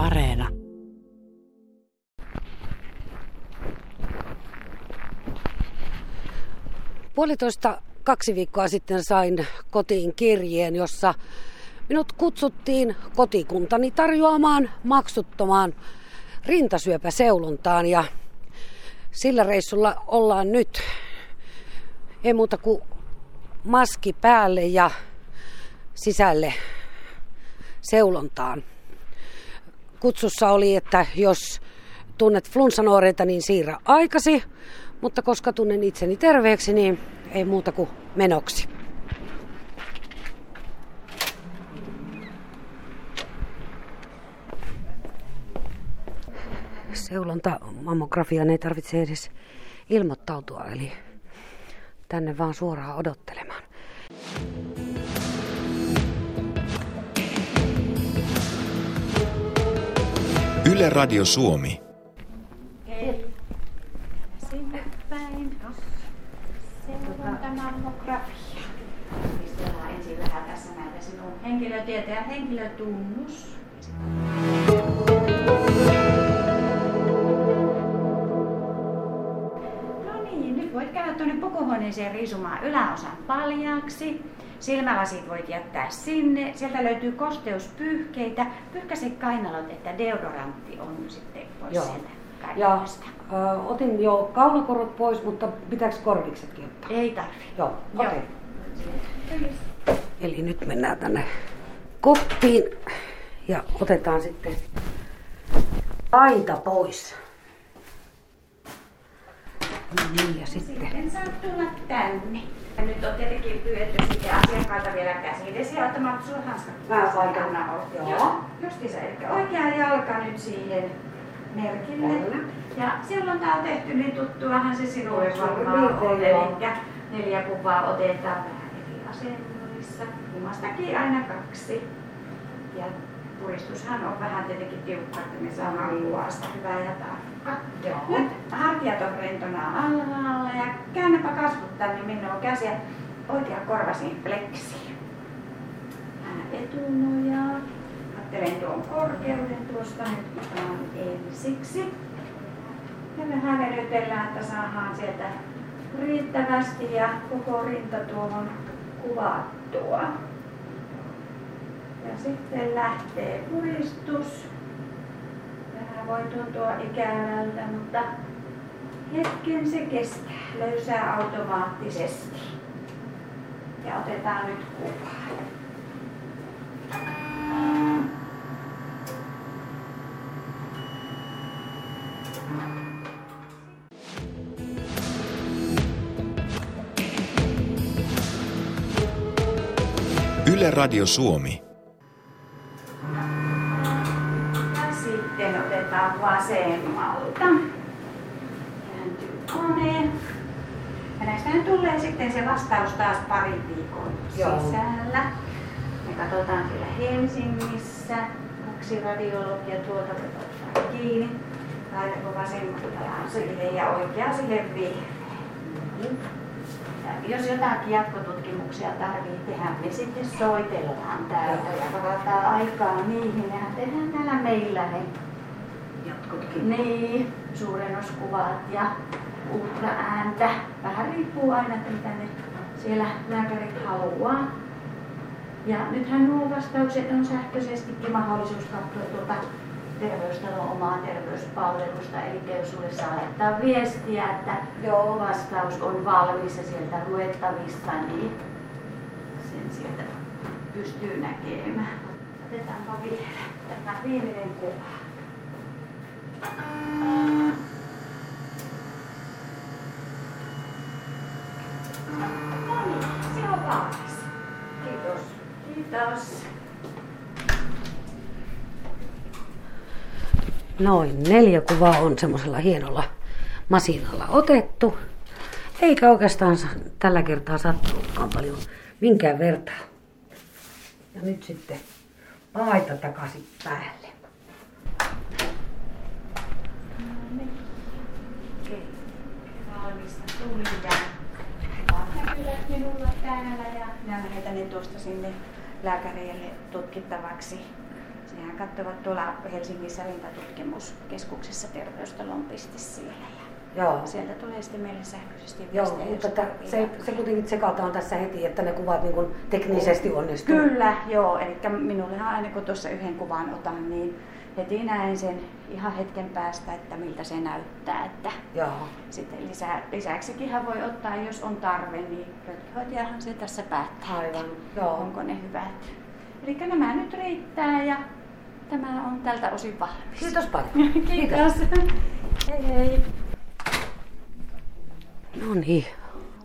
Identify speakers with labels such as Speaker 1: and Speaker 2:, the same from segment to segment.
Speaker 1: Areena.
Speaker 2: Puolitoista kaksi viikkoa sitten sain kotiin kirjeen, jossa minut kutsuttiin kotikuntani tarjoamaan maksuttomaan rintasyöpäseulontaan ja sillä reissulla ollaan nyt. Ei muuta kuin maski päälle ja sisälle seulontaan. Kutsussa oli, että jos tunnet flunssanooreita, niin siirrä aikasi, mutta koska tunnen itseni terveeksi, niin ei muuta kuin menoksi. Seulonta mammografiaan ei tarvitse edes ilmoittautua, eli tänne vaan suoraan odottelemaan.
Speaker 3: Yle Radio Suomi.
Speaker 4: Sinne päin. Seulontamarmografia. Pistellään ensin vähän tässä näitä sinun henkilötietoja ja henkilötunnus. Nyt voit käydä tuonne pukuhuoneeseen riisumaan yläosan paljaaksi. Silmälasit voit jättää sinne. Sieltä löytyy kosteuspyyhkeitä. Pyyhkäse kainalot, että deodorantti on sitten pois
Speaker 2: Joo.
Speaker 4: sieltä
Speaker 2: Ja äh, otin jo kaunakorot pois, mutta pitääkö korviksetkin ottaa?
Speaker 4: Ei tarvi.
Speaker 2: Joo,
Speaker 4: Joo.
Speaker 2: okei. Eli nyt mennään tänne koppiin ja otetaan sitten aita pois. No niin, ja sitten
Speaker 4: Sitten saat tulla tänne. Ja nyt on tietenkin pyydetty sitten asiakkailta vielä käsidesiä ottamaan
Speaker 2: laitan.
Speaker 4: Anna olla.
Speaker 2: Joo.
Speaker 4: Joo. Justiinsa, eli oikea jalka nyt siihen merkille.
Speaker 2: Kyllä.
Speaker 4: Ja silloin tää on tehty, niin tuttuahan se sinulle varmaan on.
Speaker 2: piirtein, joo.
Speaker 4: Eli neljä kuvaa otetaan vähän eri asennoissa. Kummastakin aina kaksi. Ja puristushan on vähän tietenkin tiukka, että me saadaan kuvasta hyvää ja tarkka. Nyt hartiat on rentona alhaalla ja käännäpä kasvot tänne minun käsiä oikea korvasin fleksiin. Vähän etunojaa. Ajattelen tuon korkeuden tuosta nyt ihan ensiksi. Ja vähän venytellään, että saadaan sieltä riittävästi ja koko rinta tuohon kuvattua. Ja sitten lähtee puristus. Voi tuntua ikävältä, mutta hetken se kestää. Löysää automaattisesti. Ja otetaan nyt kuva.
Speaker 3: Yle Radio Suomi.
Speaker 4: Ja sitten otetaan vasemmalta. Kääntyy koneen. Ja näistähän tulee sitten se vastaus taas parin viikon
Speaker 2: Joo.
Speaker 4: sisällä. Me katsotaan siellä Helsingissä. Kaksi radiologia tuolta otetaan kiinni. Laitako vasemmalta sille ja oikea sille vihreä. Ja jos jotakin jatkotutkimuksia tarvii tehdä, me sitten soitellaan täältä ja varataan aikaa niihin. Ja tehdään täällä meillä ne
Speaker 2: jatkotkin.
Speaker 4: niin, suurennuskuvat ja ultraääntä. Vähän riippuu aina, että mitä ne siellä lääkärit haluaa. Ja nythän nuo vastaukset on sähköisestikin mahdollisuus katsoa tuota terveystalon omaa terveyspalvelusta. Eli jos sulle saa laittaa viestiä, että
Speaker 2: Joo.
Speaker 4: vastaus on valmis ja sieltä luettavissa, niin sen sieltä pystyy näkemään. Otetaanpa vielä tämä viimeinen kuva. Niin, on.
Speaker 2: Noin neljä kuvaa on semmoisella hienolla masinalla otettu. Eikä oikeastaan tällä kertaa sattunutkaan paljon minkään vertaa. Ja nyt sitten paita takaisin päälle.
Speaker 4: Okei. Valmista tuli ja kuvat näkyvät täällä ja minä lähetän ne tuosta sinne lääkäreille tutkittavaksi. Sehän katsovat tuolla Helsingissä rintatutkimuskeskuksessa terveystalon piste siellä.
Speaker 5: Joo.
Speaker 4: Sieltä tulee sitten meille sähköisesti
Speaker 5: Joo, mutta se,
Speaker 4: jotain.
Speaker 5: se kuitenkin tsekataan tässä heti, että ne kuvat niin teknisesti onnistuu.
Speaker 4: Kyllä, joo. Eli minullehan aina kun tuossa yhden kuvan otan, niin heti näen sen ihan hetken päästä, että miltä se näyttää. Että
Speaker 5: Joo.
Speaker 4: sitten lisä, lisäksikin voi ottaa, jos on tarve, niin röntgenhoitajahan se tässä päättää,
Speaker 5: Aivan,
Speaker 4: että
Speaker 5: joo.
Speaker 4: onko ne hyvät. Eli nämä nyt riittää ja tämä on tältä osin valmis.
Speaker 5: Kiitos paljon.
Speaker 4: Kiitos. Hei hei.
Speaker 5: No niin,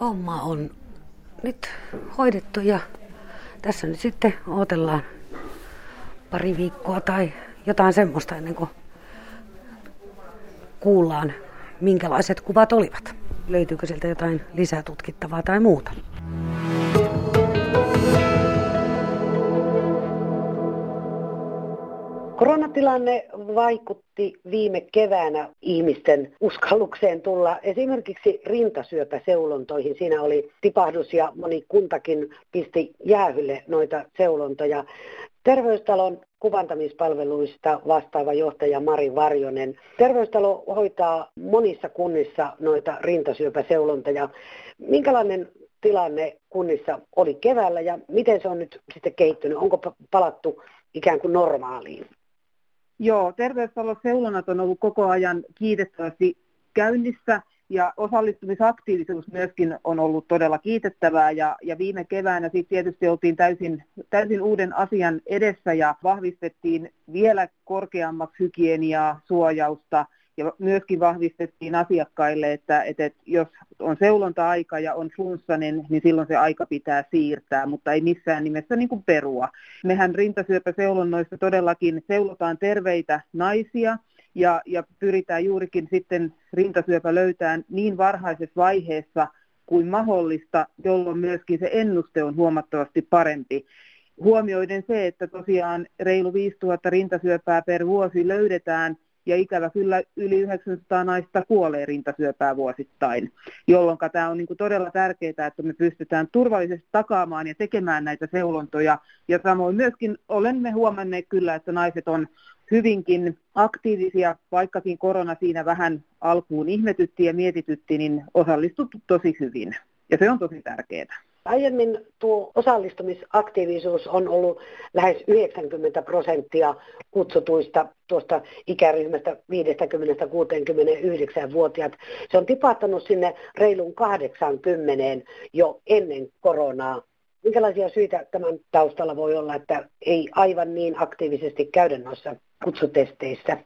Speaker 5: homma on nyt hoidettu ja tässä nyt sitten odotellaan pari viikkoa tai jotain semmoista ennen kuin kuullaan, minkälaiset kuvat olivat. Löytyykö sieltä jotain lisätutkittavaa tai muuta. Koronatilanne vaikutti viime keväänä ihmisten uskallukseen tulla esimerkiksi rintasyöpäseulontoihin. Siinä oli tipahdus ja moni kuntakin pisti jäähylle noita seulontoja. Terveystalon kuvantamispalveluista vastaava johtaja Mari Varjonen. Terveystalo hoitaa monissa kunnissa noita rintasyöpäseulontoja. Minkälainen tilanne kunnissa oli keväällä ja miten se on nyt sitten kehittynyt? Onko pa- palattu ikään kuin normaaliin?
Speaker 6: Joo, terveystalon seulonnat on ollut koko ajan kiitettävästi käynnissä ja osallistumisaktiivisuus myöskin on ollut todella kiitettävää ja, ja viime keväänä sitten tietysti oltiin täysin, täysin uuden asian edessä ja vahvistettiin vielä korkeammaksi hygieniaa, suojausta ja myöskin vahvistettiin asiakkaille, että, että jos on seulonta-aika ja on flunssainen, niin silloin se aika pitää siirtää, mutta ei missään nimessä niin kuin perua. Mehän rintasyöpäseulonnoissa todellakin seulotaan terveitä naisia, ja, ja pyritään juurikin sitten rintasyöpä löytämään niin varhaisessa vaiheessa kuin mahdollista, jolloin myöskin se ennuste on huomattavasti parempi. Huomioiden se, että tosiaan reilu 5000 rintasyöpää per vuosi löydetään ja ikävä kyllä yli 900 naista kuolee rintasyöpää vuosittain, jolloin tämä on niin kuin todella tärkeää, että me pystytään turvallisesti takaamaan ja tekemään näitä seulontoja. Ja samoin myöskin olemme huomanneet kyllä, että naiset on hyvinkin aktiivisia, vaikkakin korona siinä vähän alkuun ihmetytti ja mietitytti, niin osallistuttu tosi hyvin. Ja se on tosi tärkeää.
Speaker 5: Aiemmin tuo osallistumisaktiivisuus on ollut lähes 90 prosenttia kutsutuista tuosta ikäryhmästä 50-69-vuotiaat. Se on tipahtanut sinne reilun 80 jo ennen koronaa. Minkälaisia syitä tämän taustalla voi olla, että ei aivan niin aktiivisesti käydä noissa kutsutesteissä?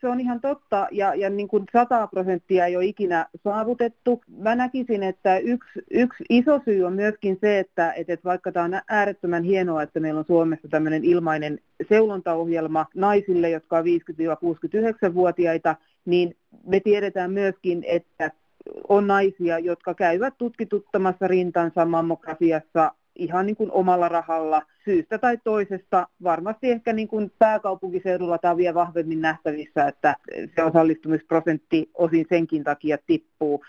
Speaker 6: Se on ihan totta, ja, ja niin kuin 100 prosenttia ei ole ikinä saavutettu. Mä näkisin, että yksi, yksi iso syy on myöskin se, että, että vaikka tämä on äärettömän hienoa, että meillä on Suomessa tämmöinen ilmainen seulontaohjelma naisille, jotka on 50-69-vuotiaita, niin me tiedetään myöskin, että on naisia, jotka käyvät tutkituttamassa rintansa mammografiassa ihan niin kuin omalla rahalla syystä tai toisesta. Varmasti ehkä niin kuin pääkaupunkiseudulla tämä on vielä vahvemmin nähtävissä, että se osallistumisprosentti osin senkin takia tippuu.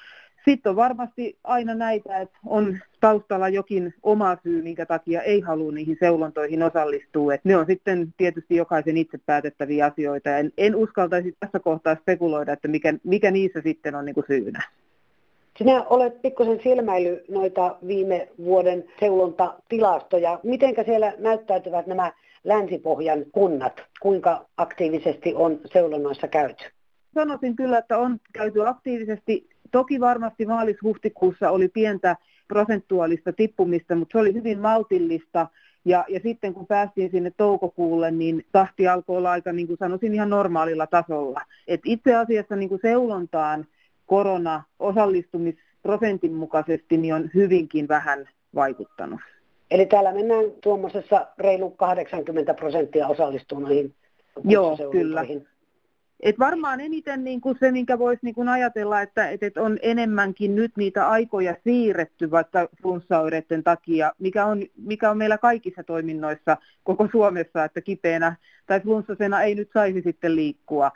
Speaker 6: Sitten on varmasti aina näitä, että on taustalla jokin oma syy, minkä takia ei halua niihin seulontoihin osallistua. Et ne on sitten tietysti jokaisen itse päätettäviä asioita. En, en uskaltaisi tässä kohtaa spekuloida, että mikä, mikä niissä sitten on niin kuin syynä.
Speaker 5: Sinä olet pikkusen silmäily noita viime vuoden seulontatilastoja. Mitenkä siellä näyttäytyvät nämä Länsipohjan kunnat? Kuinka aktiivisesti on seulonnoissa käyty?
Speaker 6: Sanoisin kyllä, että on käyty aktiivisesti. Toki varmasti maalis-huhtikuussa oli pientä prosentuaalista tippumista, mutta se oli hyvin maltillista. Ja, ja sitten kun päästiin sinne toukokuulle, niin tahti alkoi olla aika, niin kuin sanoisin, ihan normaalilla tasolla. Et itse asiassa niin kuin seulontaan korona osallistumisprosentin mukaisesti niin on hyvinkin vähän vaikuttanut.
Speaker 5: Eli täällä mennään tuommoisessa reilu 80 prosenttia osallistuu noihin
Speaker 6: Joo, kyllä. Et varmaan eniten niin kuin se, minkä voisi niin kuin ajatella, että, että on enemmänkin nyt niitä aikoja siirretty vaikka flunssaoireiden takia, mikä on, mikä on meillä kaikissa toiminnoissa koko Suomessa, että kipeänä tai flunssasena ei nyt saisi sitten liikkua.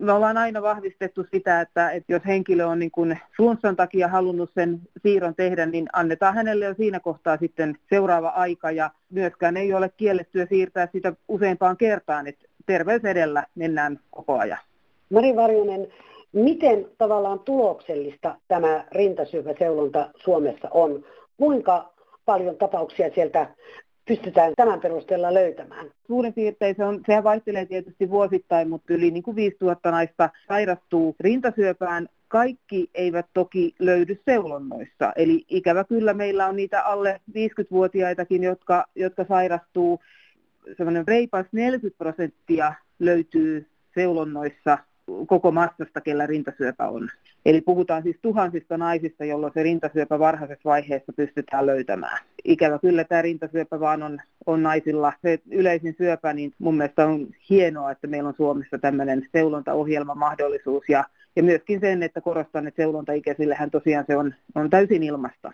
Speaker 6: Me ollaan aina vahvistettu sitä, että, että jos henkilö on niin kuin flunssan takia halunnut sen siirron tehdä, niin annetaan hänelle jo siinä kohtaa sitten seuraava aika ja myöskään ei ole kiellettyä siirtää sitä useampaan kertaan, että terveys edellä mennään koko ajan.
Speaker 5: Mari Varjonen, miten tavallaan tuloksellista tämä rintasyöpäseulonta Suomessa on? Kuinka paljon tapauksia sieltä pystytään tämän perusteella löytämään?
Speaker 6: Suurin piirtein se on, sehän vaihtelee tietysti vuosittain, mutta yli niin kuin 5000 naista sairastuu rintasyöpään. Kaikki eivät toki löydy seulonnoissa. Eli ikävä kyllä meillä on niitä alle 50-vuotiaitakin, jotka, jotka sairastuu. Sellainen reipas 40 prosenttia löytyy seulonnoissa koko massasta, kellä rintasyöpä on. Eli puhutaan siis tuhansista naisista, jolloin se rintasyöpä varhaisessa vaiheessa pystytään löytämään. Ikävä kyllä tämä rintasyöpä vaan on, on naisilla se yleisin syöpä, niin mun mielestä on hienoa, että meillä on Suomessa tämmöinen seulontaohjelma mahdollisuus ja, ja myöskin sen, että korostan, että seulontaikäisillehän tosiaan se on, on täysin ilmasta.